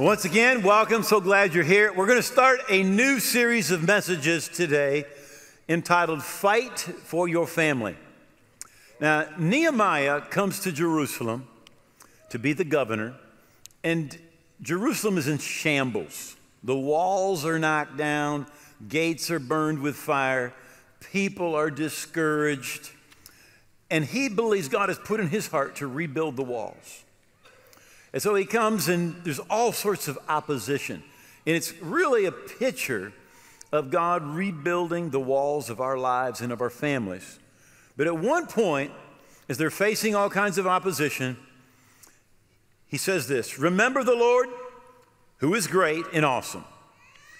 Once again, welcome. So glad you're here. We're going to start a new series of messages today entitled Fight for Your Family. Now, Nehemiah comes to Jerusalem to be the governor, and Jerusalem is in shambles. The walls are knocked down, gates are burned with fire, people are discouraged, and he believes God has put in his heart to rebuild the walls. And so he comes, and there's all sorts of opposition. And it's really a picture of God rebuilding the walls of our lives and of our families. But at one point, as they're facing all kinds of opposition, he says this Remember the Lord, who is great and awesome,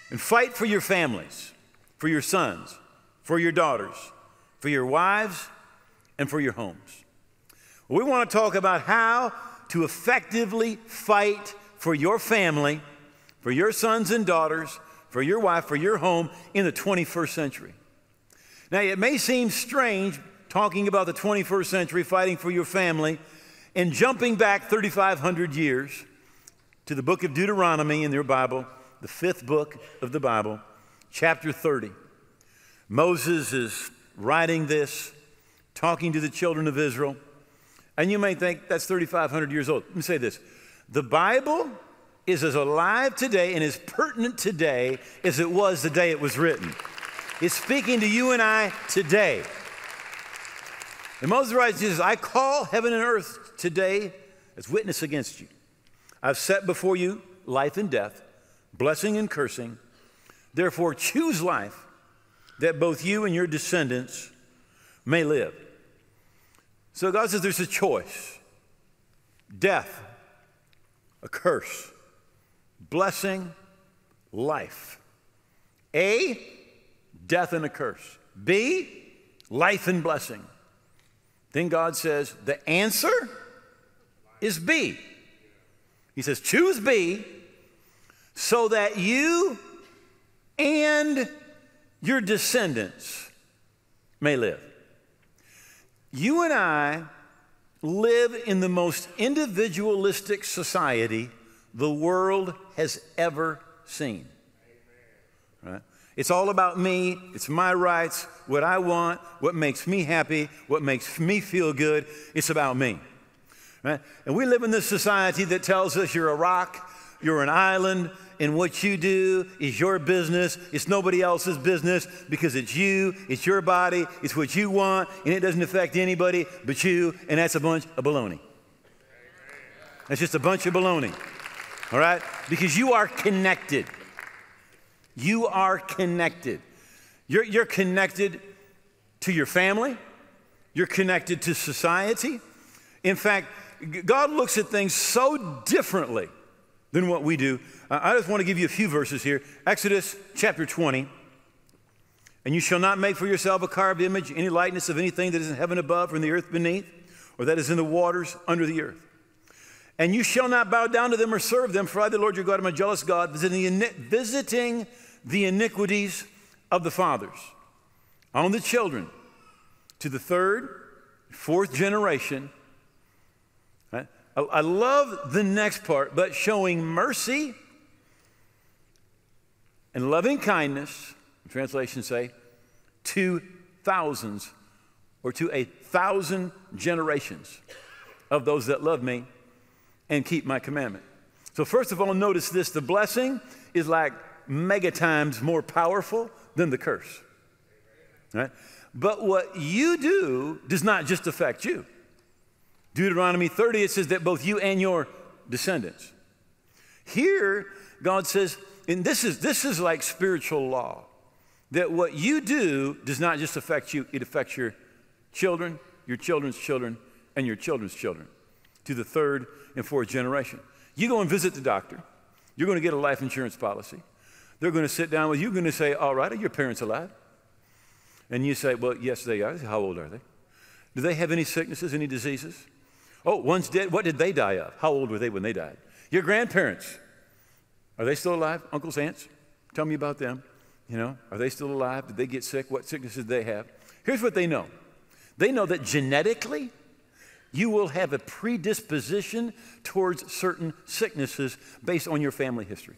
and fight for your families, for your sons, for your daughters, for your wives, and for your homes. We want to talk about how to effectively fight for your family, for your sons and daughters, for your wife, for your home in the 21st century. Now, it may seem strange talking about the 21st century, fighting for your family, and jumping back 3,500 years to the book of Deuteronomy in your Bible, the fifth book of the Bible, chapter 30. Moses is writing this, talking to the children of Israel. And you may think that's 3,500 years old. Let me say this the Bible is as alive today and as pertinent today as it was the day it was written. It's speaking to you and I today. And Moses writes, Jesus, I call heaven and earth today as witness against you. I've set before you life and death, blessing and cursing. Therefore, choose life that both you and your descendants may live. So God says there's a choice death, a curse, blessing, life. A, death and a curse. B, life and blessing. Then God says the answer is B. He says, choose B so that you and your descendants may live. You and I live in the most individualistic society the world has ever seen. Right? It's all about me, it's my rights, what I want, what makes me happy, what makes me feel good. It's about me. Right? And we live in this society that tells us you're a rock, you're an island, and what you do is your business. It's nobody else's business because it's you, it's your body, it's what you want, and it doesn't affect anybody but you, and that's a bunch of baloney. That's just a bunch of baloney. All right? Because you are connected. You are connected. You're, you're connected to your family, you're connected to society. In fact, God looks at things so differently than what we do. Uh, I just want to give you a few verses here. Exodus chapter 20. And you shall not make for yourself a carved image, any likeness of anything that is in heaven above or in the earth beneath, or that is in the waters under the earth. And you shall not bow down to them or serve them, for I, the Lord your God, am a jealous God, visiting the, visiting the iniquities of the fathers on the children to the third, fourth generation I love the next part, but showing mercy and loving kindness, translations say, to thousands or to a thousand generations of those that love me and keep my commandment. So, first of all, notice this the blessing is like mega times more powerful than the curse. Right? But what you do does not just affect you. Deuteronomy 30, it says that both you and your descendants. Here, God says, and this is, this is like spiritual law, that what you do does not just affect you, it affects your children, your children's children, and your children's children to the third and fourth generation. You go and visit the doctor, you're going to get a life insurance policy. They're going to sit down with you, you're going to say, All right, are your parents alive? And you say, Well, yes, they are. How old are they? Do they have any sicknesses, any diseases? Oh, one's dead. What did they die of? How old were they when they died? Your grandparents, are they still alive? Uncles, aunts? Tell me about them. You know, are they still alive? Did they get sick? What sicknesses did they have? Here's what they know they know that genetically, you will have a predisposition towards certain sicknesses based on your family history.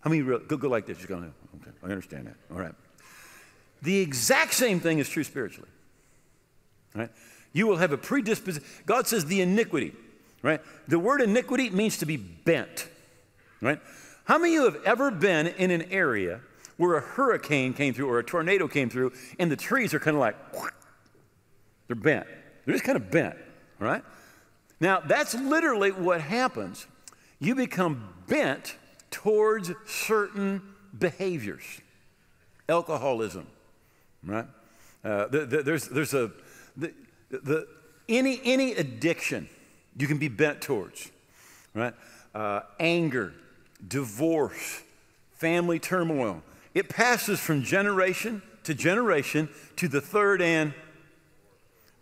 How many go, go like this? You're going, to, okay, I understand that. All right. The exact same thing is true spiritually. Right? You will have a predisposition. God says the iniquity, right? The word iniquity means to be bent, right? How many of you have ever been in an area where a hurricane came through or a tornado came through and the trees are kind of like, they're bent. They're just kind of bent, right? Now, that's literally what happens. You become bent towards certain behaviors. Alcoholism, right? Uh, the, the, there's, there's a, the, any, any addiction you can be bent towards, right? Uh, anger, divorce, family turmoil. It passes from generation to generation to the third and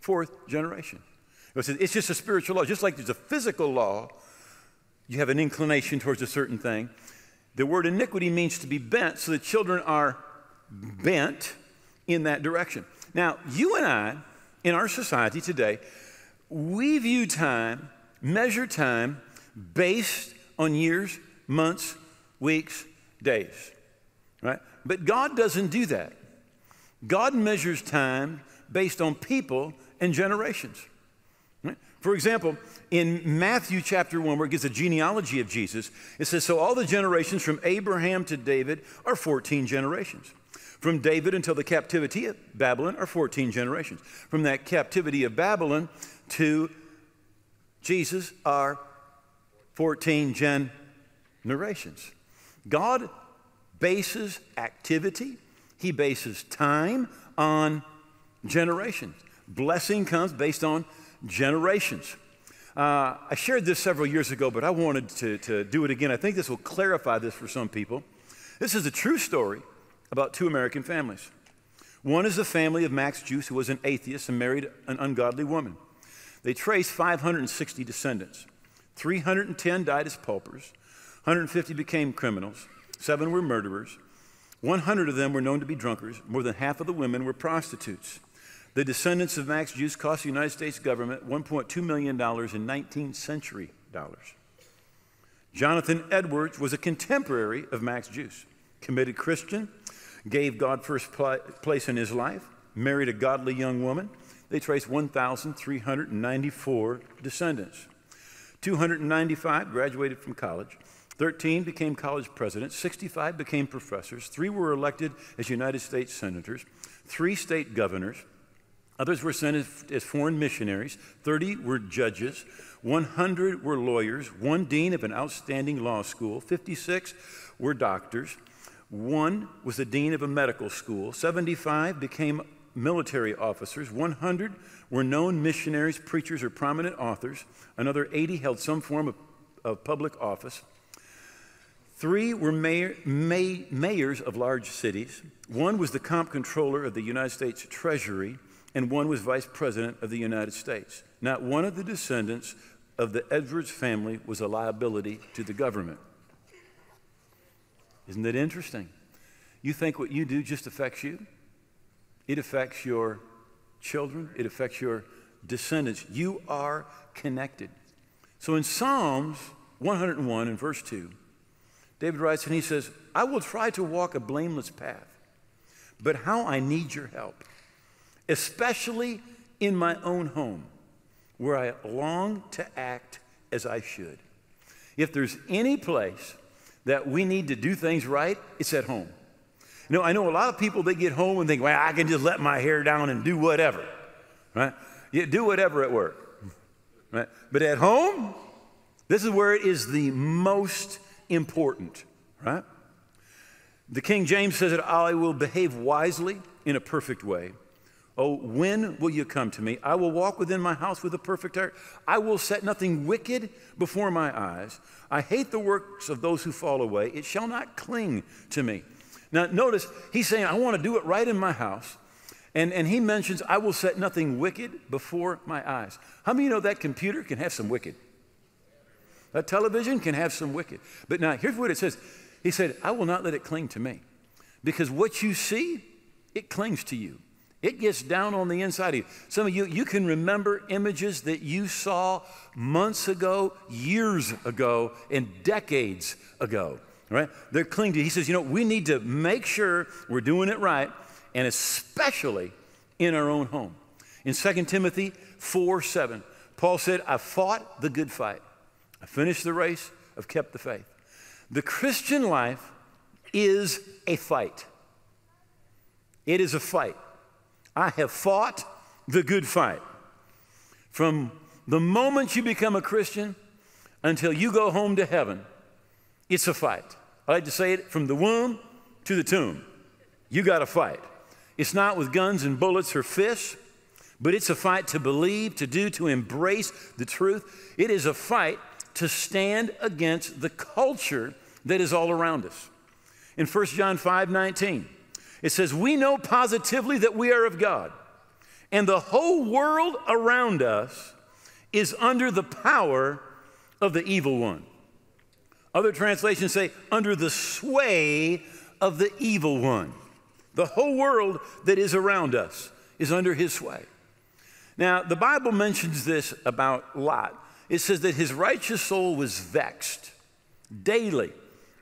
fourth generation. It's just a spiritual law. Just like there's a physical law, you have an inclination towards a certain thing. The word iniquity means to be bent, so the children are bent in that direction. Now, you and I, in our society today, we view time, measure time, based on years, months, weeks, days, right? But God doesn't do that. God measures time based on people and generations. For example, in Matthew chapter 1, where it gives a genealogy of Jesus, it says, So all the generations from Abraham to David are 14 generations. From David until the captivity of Babylon are 14 generations. From that captivity of Babylon to Jesus are 14 generations. God bases activity, He bases time on generations. Blessing comes based on generations. Uh, I shared this several years ago, but I wanted to, to do it again. I think this will clarify this for some people. This is a true story about two American families. One is the family of Max Jukes, who was an atheist and married an ungodly woman. They traced 560 descendants. 310 died as paupers, 150 became criminals, seven were murderers, 100 of them were known to be drunkards, more than half of the women were prostitutes. The descendants of Max Jukes cost the United States government $1.2 million in 19th century dollars. Jonathan Edwards was a contemporary of Max Jukes, committed Christian, gave God first place in his life, married a godly young woman. They traced 1,394 descendants. 295 graduated from college. 13 became college presidents. 65 became professors. Three were elected as United States senators. Three state governors. Others were sent as, as, foreign missionaries. 30 were judges. 100 were lawyers. One dean of an outstanding law school. 56 were doctors. One was the dean of a medical school. 75 became military officers. 100 were known missionaries, preachers, or prominent authors. Another 80 held some form of, of public office. Three were mayor, may, mayors of large cities. One was the comptroller of the United States Treasury, and one was vice president of the United States. Not one of the descendants of the Edwards family was a liability to the government. Isn't that interesting? You think what you do just affects you? It affects your children, it affects your descendants. You are connected. So in Psalms 101 and verse 2, David writes and he says, I will try to walk a blameless path, but how I need your help, especially in my own home, where I long to act as I should. If there's any place that we need to do things right, it's at home. You know, I know a lot of people, they get home and think, well, I can just let my hair down and do whatever, right? You do whatever at work, right? But at home, this is where it is the most important, right? The King James says that I will behave wisely in a perfect way. Oh, when will you come to me? I will walk within my house with a perfect heart. I will set nothing wicked before my eyes. I hate the works of those who fall away. It shall not cling to me. Now, notice he's saying, I want to do it right in my house. And, and he mentions, I will set nothing wicked before my eyes. How many of you know that computer can have some wicked? That television can have some wicked. But now, here's what it says He said, I will not let it cling to me. Because what you see, it clings to you. It gets down on the inside of you. Some of you, you can remember images that you saw months ago, years ago, and decades ago, right? They're clinging to you. He says, you know, we need to make sure we're doing it right, and especially in our own home. In 2 Timothy 4 7, Paul said, I fought the good fight. I finished the race. I've kept the faith. The Christian life is a fight. It is a fight. I have fought the good fight. From the moment you become a Christian until you go home to heaven, it's a fight. I like to say it from the womb to the tomb. You got to fight. It's not with guns and bullets or fists, but it's a fight to believe, to do, to embrace the truth. It is a fight to stand against the culture that is all around us. In 1 John 5 19, it says, We know positively that we are of God, and the whole world around us is under the power of the evil one. Other translations say, under the sway of the evil one. The whole world that is around us is under his sway. Now, the Bible mentions this about Lot. It says that his righteous soul was vexed daily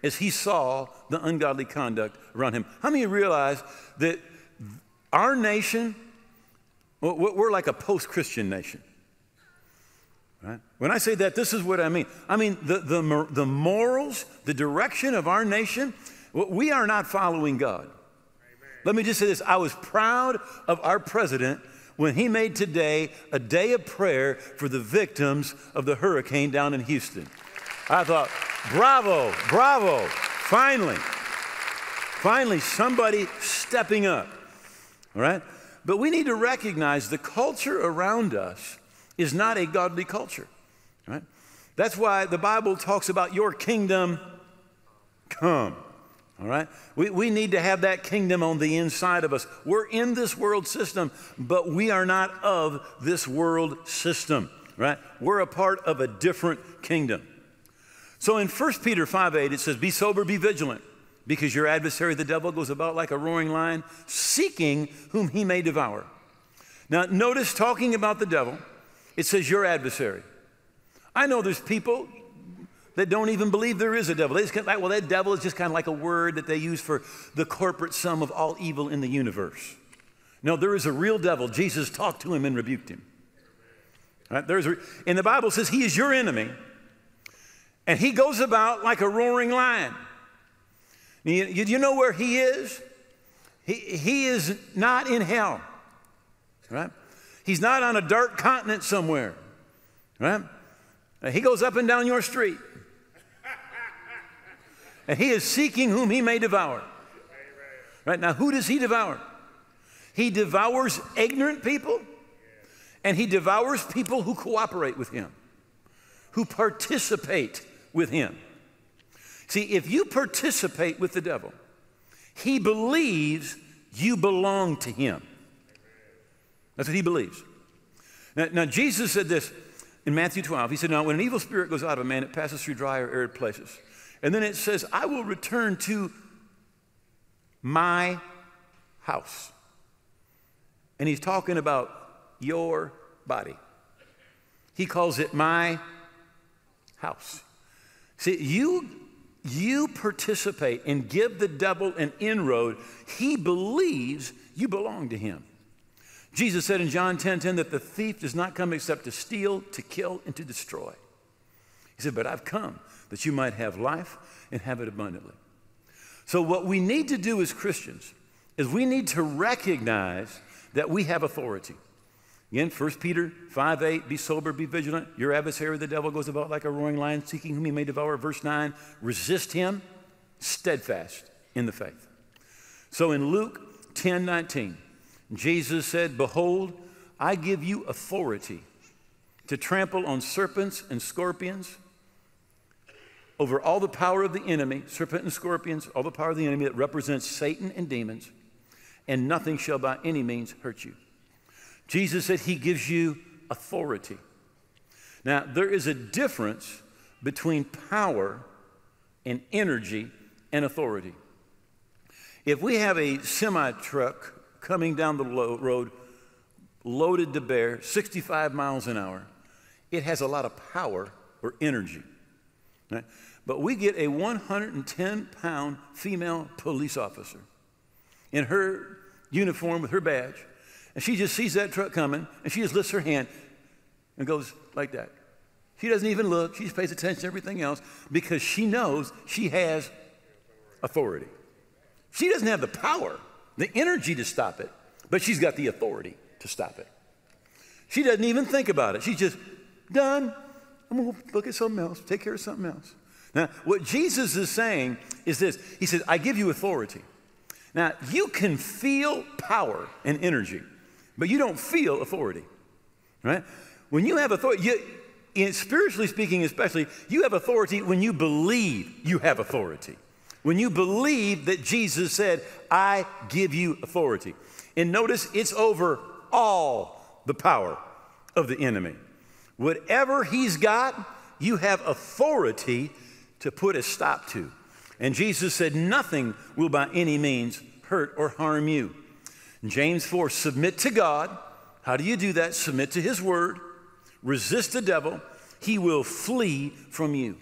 as he saw the ungodly conduct around him. How many realize that our nation, we're like a post Christian nation? Right? When I say that, this is what I mean. I mean, the, the, the morals, the direction of our nation, we are not following God. Amen. Let me just say this I was proud of our president when he made today a day of prayer for the victims of the hurricane down in Houston. I thought, bravo, bravo, finally, finally, somebody stepping up, all right? But we need to recognize the culture around us is not a godly culture, right? That's why the Bible talks about your kingdom come. All right? We, we need to have that kingdom on the inside of us. We're in this world system, but we are not of this world system, right? We're a part of a different kingdom. So in 1 Peter 5 8, it says, Be sober, be vigilant, because your adversary, the devil, goes about like a roaring lion, seeking whom he may devour. Now, notice talking about the devil, it says your adversary. I know there's people, that don't even believe there is a devil. They just kind of like, well, that devil is just kind of like a word that they use for the corporate sum of all evil in the universe. No, there is a real devil. Jesus talked to him and rebuked him. Right? There's a, and the Bible says he is your enemy, and he goes about like a roaring lion. You, you know where he is? He, he is not in hell, right? He's not on a dark continent somewhere, right? He goes up and down your street and he is seeking whom he may devour. Right now, who does he devour? He devours ignorant people, and he devours people who cooperate with him, who participate with him. See, if you participate with the devil, he believes you belong to him. That's what he believes. Now, now, Jesus said this in Matthew 12. He said, Now, when an evil spirit goes out of a man, it passes through dry or arid places. And then it says, I will return to my house. And he's talking about your body. He calls it my house. See, you, you participate and give the devil an inroad. He believes you belong to him. Jesus said in John 10 10 that the thief does not come except to steal, to kill, and to destroy. He said, But I've come that you might have life and have it abundantly. So, what we need to do as Christians is we need to recognize that we have authority. Again, 1 Peter 5 8, be sober, be vigilant. Your adversary, the devil, goes about like a roaring lion, seeking whom he may devour. Verse 9, resist him, steadfast in the faith. So in Luke 10 19, Jesus said, Behold, I give you authority to trample on serpents and scorpions over all the power of the enemy, serpent and scorpions, all the power of the enemy that represents Satan and demons, and nothing shall by any means hurt you. Jesus said he gives you authority. Now, there is a difference between power and energy and authority. If we have a semi truck coming down the road, loaded to bear, 65 miles an hour. It has a lot of power or energy. Right? But we get a 110 pound female police officer in her uniform with her badge, and she just sees that truck coming, and she just lifts her hand and goes like that. She doesn't even look, she just pays attention to everything else because she knows she has authority. She doesn't have the power, the energy to stop it, but she's got the authority to stop it. She doesn't even think about it. She's just done. I'm going to look at something else, take care of something else. Now, what Jesus is saying is this He says, I give you authority. Now, you can feel power and energy, but you don't feel authority, right? When you have authority, you, in, spiritually speaking, especially, you have authority when you believe you have authority. When you believe that Jesus said, I give you authority. And notice it's over all the power of the enemy. Whatever he's got, you have authority to put a stop to. And Jesus said, Nothing will by any means hurt or harm you. In James 4, submit to God. How do you do that? Submit to his word, resist the devil, he will flee from you.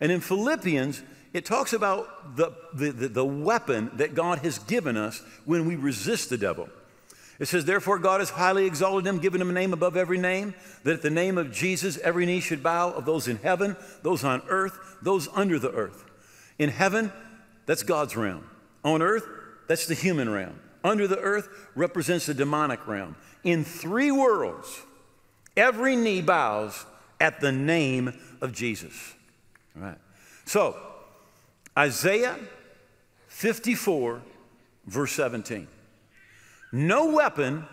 And in Philippians, it talks about the, the, the, the weapon that God has given us when we resist the devil. It says, Therefore, God has highly exalted him, given him a name above every name, that at the name of Jesus every knee should bow of those in heaven, those on earth, those under the earth. In heaven, that's God's realm. On earth, that's the human realm. Under the earth represents the demonic realm. In three worlds, every knee bows at the name of Jesus. All right. So, Isaiah 54, verse 17. No weapon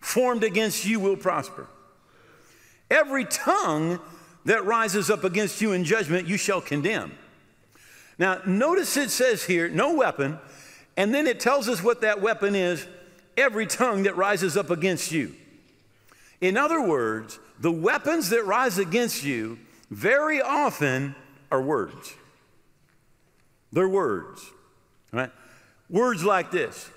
formed against you will prosper. Every tongue that rises up against you in judgment, you shall condemn. Now, notice it says here, no weapon, and then it tells us what that weapon is every tongue that rises up against you. In other words, the weapons that rise against you very often are words. They're words, right? Words like this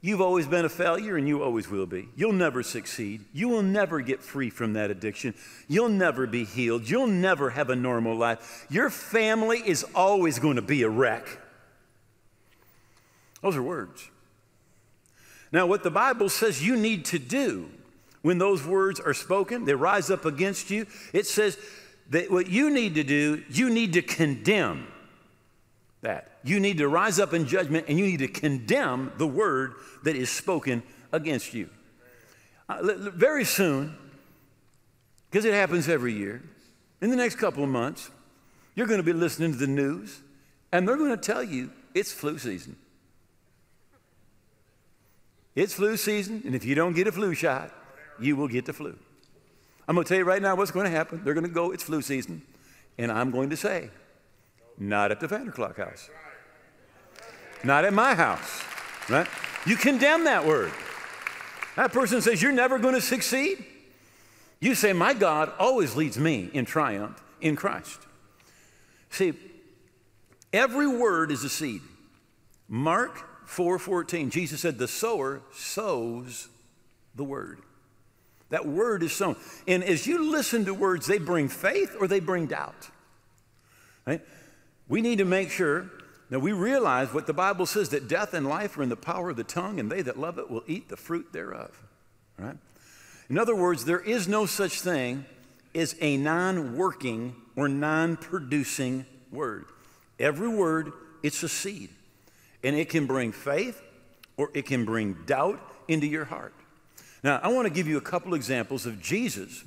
You've always been a failure and you always will be. You'll never succeed. You will never get free from that addiction. You'll never be healed. You'll never have a normal life. Your family is always going to be a wreck. Those are words. Now, what the Bible says you need to do when those words are spoken, they rise up against you, it says that what you need to do, you need to condemn that. You need to rise up in judgment and you need to condemn the word that is spoken against you. Uh, very soon, because it happens every year, in the next couple of months, you're going to be listening to the news and they're going to tell you it's flu season. It's flu season, and if you don't get a flu shot, you will get the flu. I'm going to tell you right now what's going to happen. They're going to go, it's flu season, and I'm going to say, not at the Vanderclock house. Not at my house, right? You condemn that word. That person says, You're never going to succeed. You say, My God always leads me in triumph in Christ. See, every word is a seed. Mark 4:14, Jesus said, The sower sows the word. That word is sown. And as you listen to words, they bring faith or they bring doubt. Right? We need to make sure that we realize what the Bible says that death and life are in the power of the tongue, and they that love it will eat the fruit thereof. Right? In other words, there is no such thing as a non working or non producing word. Every word, it's a seed, and it can bring faith or it can bring doubt into your heart. Now, I want to give you a couple examples of Jesus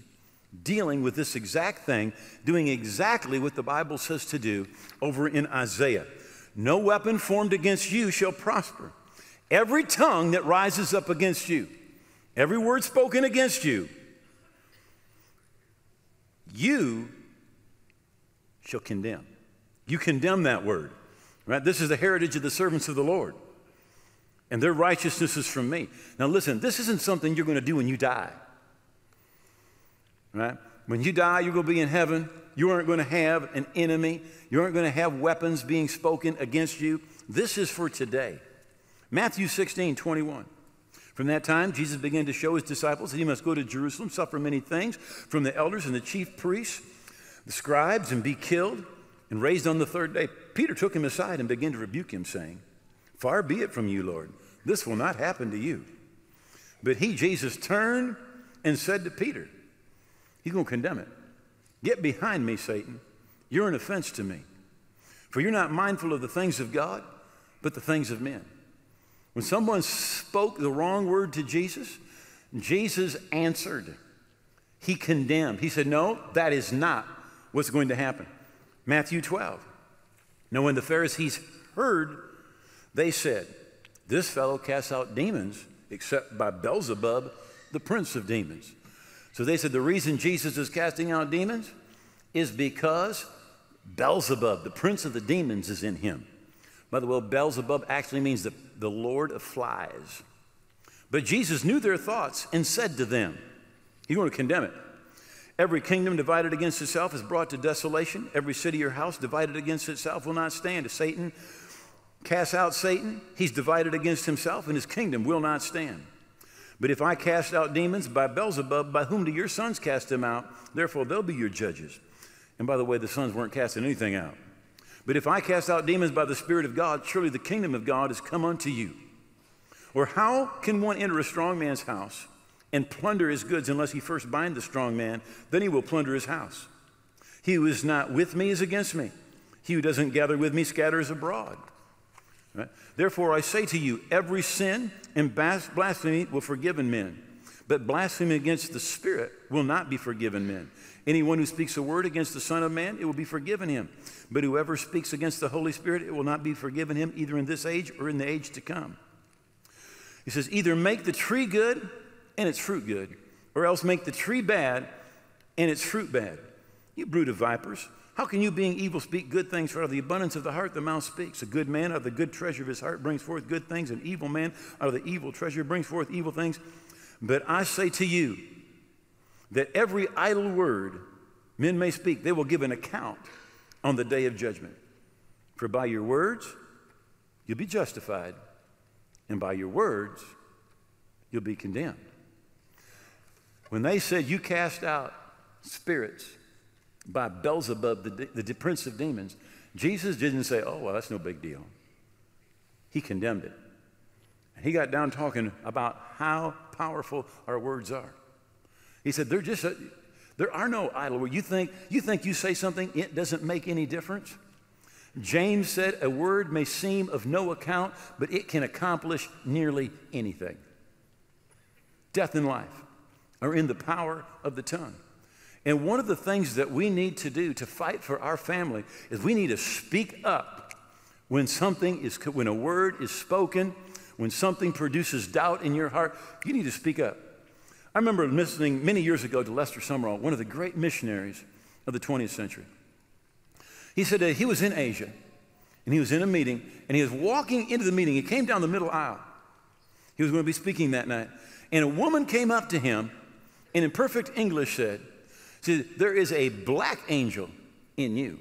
dealing with this exact thing, doing exactly what the Bible says to do over in Isaiah. No weapon formed against you shall prosper. Every tongue that rises up against you, every word spoken against you, you shall condemn. You condemn that word. Right? This is the heritage of the servants of the Lord. And their righteousness is from me. Now listen, this isn't something you're going to do when you die. Right? When you die, you're going to be in heaven. You aren't going to have an enemy. You aren't going to have weapons being spoken against you. This is for today. Matthew 16, 21. From that time, Jesus began to show his disciples that he must go to Jerusalem, suffer many things from the elders and the chief priests, the scribes, and be killed, and raised on the third day. Peter took him aside and began to rebuke him, saying, Far be it from you, Lord. This will not happen to you. But he, Jesus, turned and said to Peter, He's going to condemn it. Get behind me, Satan. You're an offense to me. For you're not mindful of the things of God, but the things of men. When someone spoke the wrong word to Jesus, Jesus answered. He condemned. He said, No, that is not what's going to happen. Matthew 12. Now, when the Pharisees heard, they said, This fellow casts out demons except by Beelzebub, the prince of demons. So they said the reason Jesus is casting out demons is because Beelzebub, the prince of the demons, is in him. By the way, Beelzebub actually means the, the Lord of flies. But Jesus knew their thoughts and said to them, He's going to condemn it. Every kingdom divided against itself is brought to desolation. Every city or house divided against itself will not stand. If Satan casts out Satan, he's divided against himself, and his kingdom will not stand. But if I cast out demons by Beelzebub, by whom do your sons cast them out? Therefore, they'll be your judges. And by the way, the sons weren't casting anything out. But if I cast out demons by the Spirit of God, surely the kingdom of God has come unto you. Or how can one enter a strong man's house and plunder his goods unless he first bind the strong man? Then he will plunder his house. He who is not with me is against me. He who doesn't gather with me scatters abroad. Right? Therefore, I say to you, every sin and blasphemy will forgiven men, but blasphemy against the Spirit will not be forgiven men. Anyone who speaks a word against the Son of Man, it will be forgiven him. But whoever speaks against the Holy Spirit, it will not be forgiven him either in this age or in the age to come. He says, either make the tree good and its fruit good, or else make the tree bad and its fruit bad. You brood of vipers. How can you, being evil, speak good things? For out of the abundance of the heart, the mouth speaks. A good man out of the good treasure of his heart brings forth good things. An evil man out of the evil treasure brings forth evil things. But I say to you that every idle word men may speak, they will give an account on the day of judgment. For by your words, you'll be justified, and by your words, you'll be condemned. When they said you cast out spirits, by Beelzebub, the, the prince of demons, Jesus didn't say, oh, well, that's no big deal. He condemned it. And he got down talking about how powerful our words are. He said, they're just, a, there are no idle words. You think, you think you say something, it doesn't make any difference? James said, a word may seem of no account, but it can accomplish nearly anything. Death and life are in the power of the tongue. And one of the things that we need to do to fight for our family is we need to speak up when something is, when a word is spoken, when something produces doubt in your heart, you need to speak up. I remember listening many years ago to Lester Sumrall, one of the great missionaries of the 20th century. He said that he was in Asia and he was in a meeting and he was walking into the meeting. He came down the middle aisle. He was going to be speaking that night. And a woman came up to him and in perfect English said, See, there is a black angel in you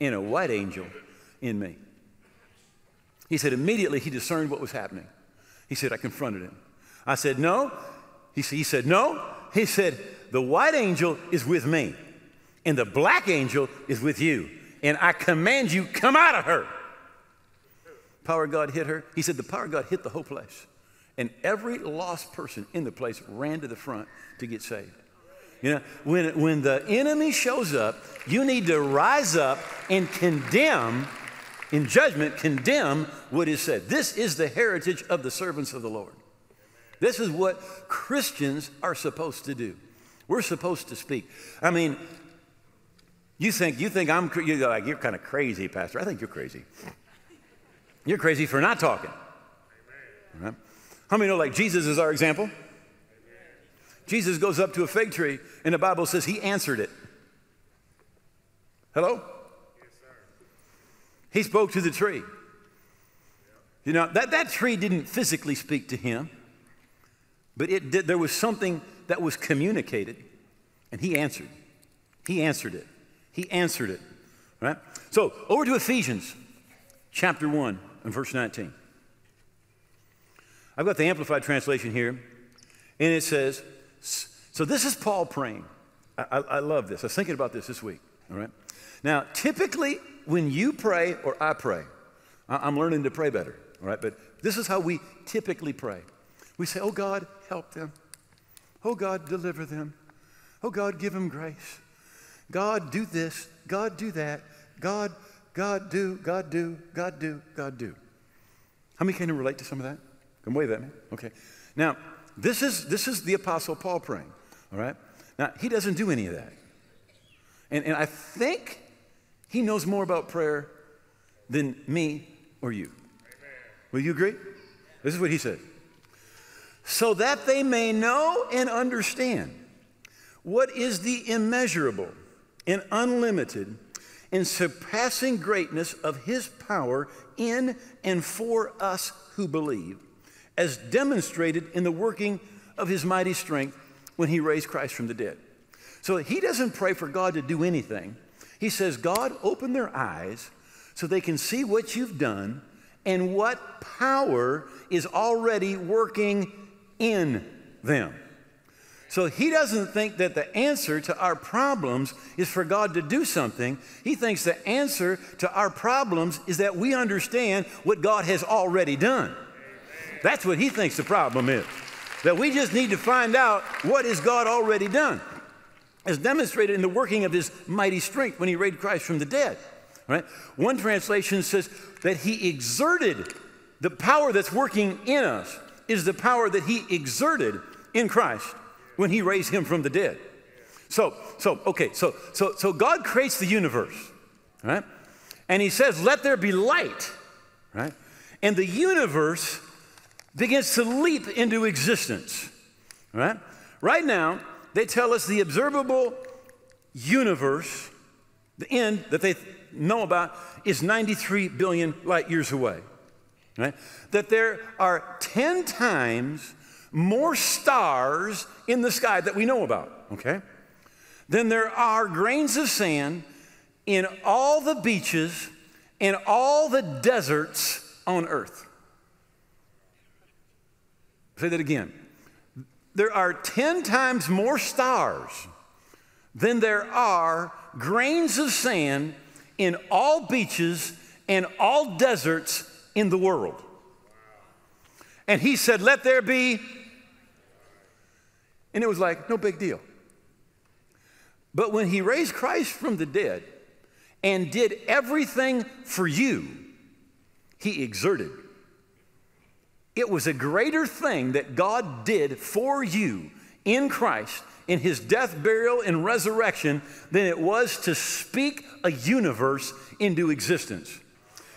and a white angel in me. He said, immediately he discerned what was happening. He said, I confronted him. I said, No. He he said, No. He said, The white angel is with me, and the black angel is with you. And I command you, come out of her. Power of God hit her. He said, The power of God hit the whole place. And every lost person in the place ran to the front to get saved. You know, when, when the enemy shows up, you need to rise up and condemn, in judgment, condemn what is said. This is the heritage of the servants of the Lord. This is what Christians are supposed to do. We're supposed to speak. I mean, you think you think I'm you're like you're kind of crazy, Pastor. I think you're crazy. You're crazy for not talking. Right? How many know like Jesus is our example? Jesus goes up to a fig tree, and the Bible says he answered it. Hello? Yes, he spoke to the tree. You know, that, that tree didn't physically speak to him, but it did, there was something that was communicated, and he answered. He answered it. He answered it. Right? So, over to Ephesians chapter 1 and verse 19. I've got the Amplified translation here, and it says, so this is Paul praying. I, I, I love this. I was thinking about this this week, all right? Now, typically, when you pray or I pray, I'm learning to pray better, all right? But this is how we typically pray. We say, Oh God, help them. Oh God, deliver them. Oh God, give them grace. God, do this. God, do that. God, God, do, God, do, God, do, God, do. How many can relate to some of that? Come wave at me. Okay. Now, this is, this is the Apostle Paul praying, all right? Now, he doesn't do any of that. And, and I think he knows more about prayer than me or you. Will you agree? This is what he said. So that they may know and understand what is the immeasurable and unlimited and surpassing greatness of his power in and for us who believe, as demonstrated in the working of his mighty strength when he raised Christ from the dead. So he doesn't pray for God to do anything. He says, God, open their eyes so they can see what you've done and what power is already working in them. So he doesn't think that the answer to our problems is for God to do something. He thinks the answer to our problems is that we understand what God has already done. That's what he thinks the problem is. That we just need to find out what has God already done. As demonstrated in the working of his mighty strength when he raised Christ from the dead. Right? One translation says that he exerted the power that's working in us is the power that he exerted in Christ when he raised him from the dead. So, so, okay, so, so, so God creates the universe, right? And he says, let there be light, right? And the universe begins to leap into existence, right? Right now, they tell us the observable universe, the end that they know about, is 93 billion light years away, right? That there are 10 times more stars in the sky that we know about, okay? Than there are grains of sand in all the beaches and all the deserts on earth. Say that again. There are 10 times more stars than there are grains of sand in all beaches and all deserts in the world. And he said, Let there be and it was like, no big deal. But when he raised Christ from the dead and did everything for you, he exerted. It was a greater thing that God did for you in Christ in his death, burial, and resurrection than it was to speak a universe into existence.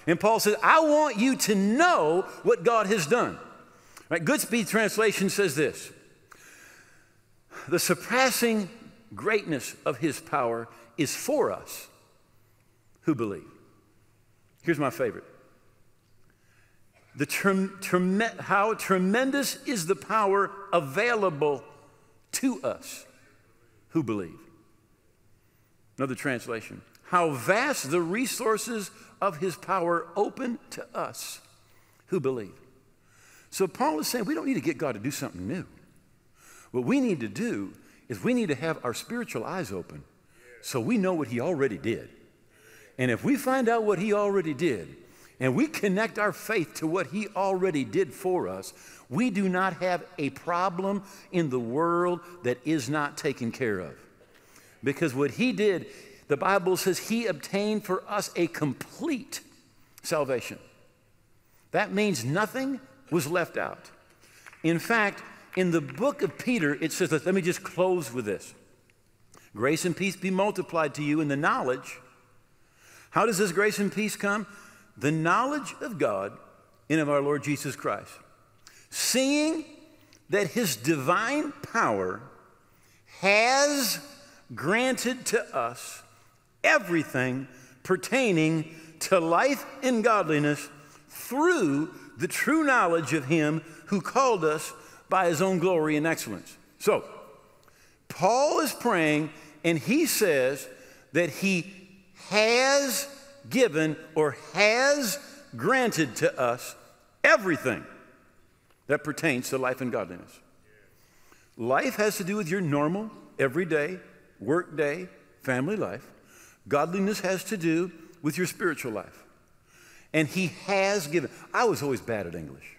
And Paul says, I want you to know what God has done. Right? Goodspeed translation says this the surpassing greatness of his power is for us who believe. Here's my favorite. The how tremendous is the power available to us who believe. Another translation. How vast the resources of his power open to us who believe. So Paul is saying we don't need to get God to do something new. What we need to do is we need to have our spiritual eyes open so we know what He already did. And if we find out what He already did, and we connect our faith to what He already did for us, we do not have a problem in the world that is not taken care of. Because what He did, the Bible says He obtained for us a complete salvation. That means nothing was left out. In fact, in the book of Peter, it says, let me just close with this grace and peace be multiplied to you in the knowledge. How does this grace and peace come? The knowledge of God and of our Lord Jesus Christ. Seeing that his divine power has granted to us everything pertaining to life and godliness through the true knowledge of him who called us by his own glory and excellence. So, Paul is praying and he says that he has given or has granted to us everything that pertains to life and godliness. Life has to do with your normal, everyday, workday, family life. Godliness has to do with your spiritual life. And He has given. I was always bad at English,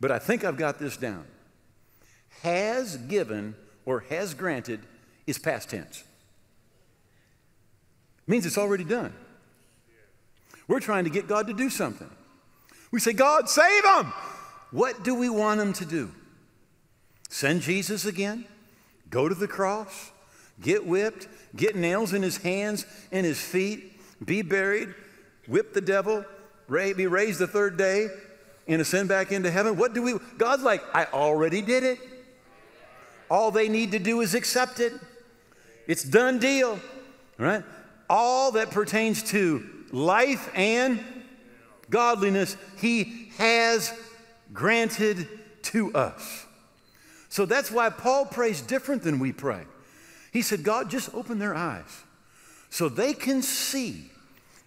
but I think I've got this down. Has given or has granted is past tense. It means it's already done. We're trying to get God to do something. We say, God, save them. What do we want him to do? Send Jesus again? Go to the cross? Get whipped? Get nails in his hands and his feet? Be buried? Whip the devil? Be raised the third day? And ascend back into heaven? What do we? God's like, I already did it. All they need to do is accept it. It's done deal, right? All that pertains to life and godliness, He has granted to us. So that's why Paul prays different than we pray. He said, God, just open their eyes so they can see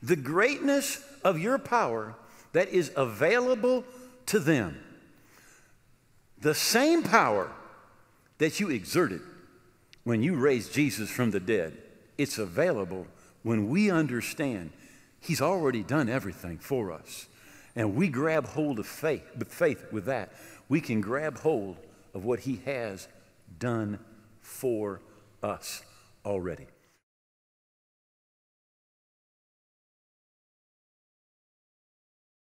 the greatness of your power that is available to them. The same power that you exerted when you raised Jesus from the dead, it's available when we understand He's already done everything for us. And we grab hold of faith, faith with that. We can grab hold of what He has done for us already.